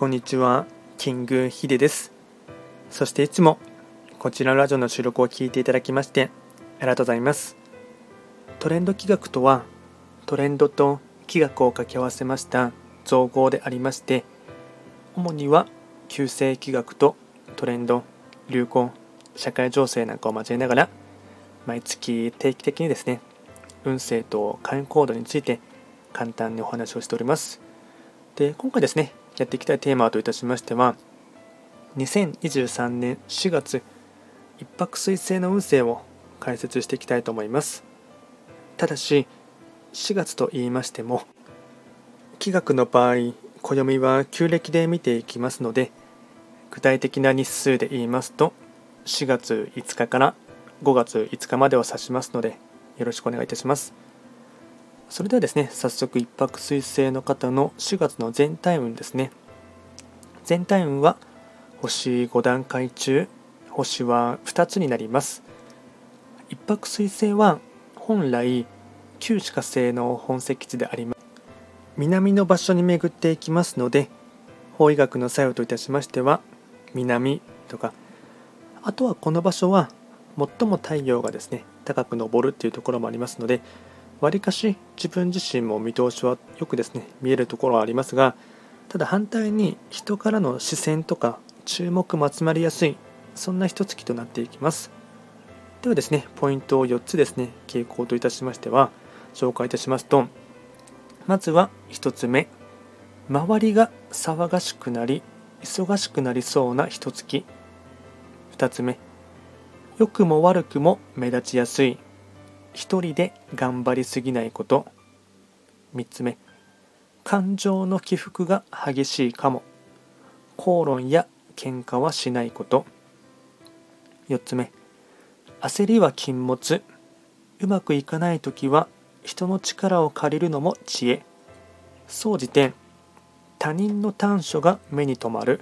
こんにちは、キングヒデです。そしていつもこちらのラジオの収録を聞いていただきましてありがとうございます。トレンド企画とはトレンドと企画を掛け合わせました造語でありまして主には旧世企画とトレンド、流行、社会情勢なんかを交えながら毎月定期的にですね運勢と会員行動について簡単にお話をしております。で、今回ですね、やっていきたいテーマといたしましては、2023年4月、一泊水星の運勢を解説していきたいと思います。ただし、4月と言いましても、気学の場合、暦は旧暦で見ていきますので、具体的な日数で言いますと、4月5日から5月5日までを指しますので、よろしくお願いいたします。それではですね、早速一泊水星の方の4月の全体運ですね。全体運は星5段階中、星は2つになります。一泊水星は本来旧歯科星の本石地であります。南の場所に巡っていきますので、法医学の作用といたしましては、南とか、あとはこの場所は最も太陽がですね、高く昇るっていうところもありますので、わりかし自分自身も見通しはよくですね見えるところはありますがただ反対に人からの視線とか注目も集まりやすいそんな一月となっていきます。ではですねポイントを4つですね傾向といたしましては紹介いたしますとまずは1つ目周りが騒がしくなり忙しくなりそうな一月。2つ目良くも悪くも目立ちやすい。一人で頑張りすぎないこと。3つ目感情の起伏が激しいかも。口論や喧嘩はしないこと。4つ目。焦りは禁物。うまくいかない時は人の力を借りるのも知恵。総じて他人の短所が目に留まる。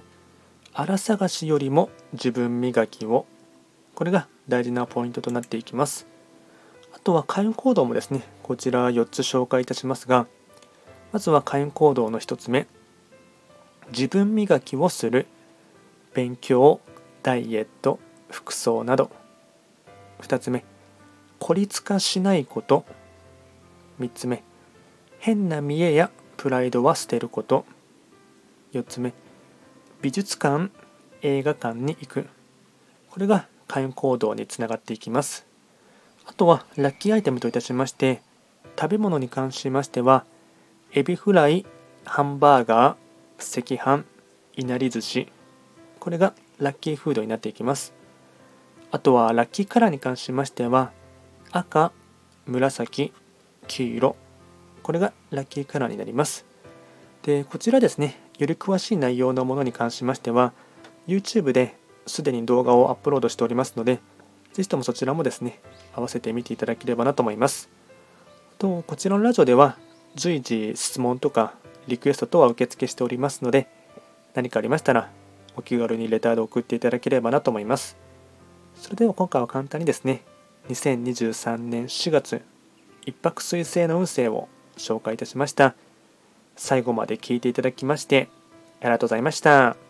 荒探しよりも自分磨きを。これが大事なポイントとなっていきます。あとは開運行動もですね、こちら4つ紹介いたしますが、まずは開運行動の1つ目、自分磨きをする、勉強、ダイエット、服装など。2つ目、孤立化しないこと。3つ目、変な見栄やプライドは捨てること。4つ目、美術館、映画館に行く。これが開運行動につながっていきます。あとはラッキーアイテムといたしまして食べ物に関しましてはエビフライハンバーガー赤飯いなり寿司。これがラッキーフードになっていきます。あとはラッキーカラーに関しましては赤紫黄色。これがラッキーカラーになります。でこちらですねより詳しい内容のものに関しましては YouTube ですでに動画をアップロードしておりますのでぜひともそちらもですね、合わせてみていただければなと思います。とこちらのラジオでは随時質問とかリクエスト等は受付しておりますので、何かありましたらお気軽にレターで送っていただければなと思います。それでは今回は簡単にですね、2023年4月、一泊彗星の運勢を紹介いたしました。最後まで聞いていただきまして、ありがとうございました。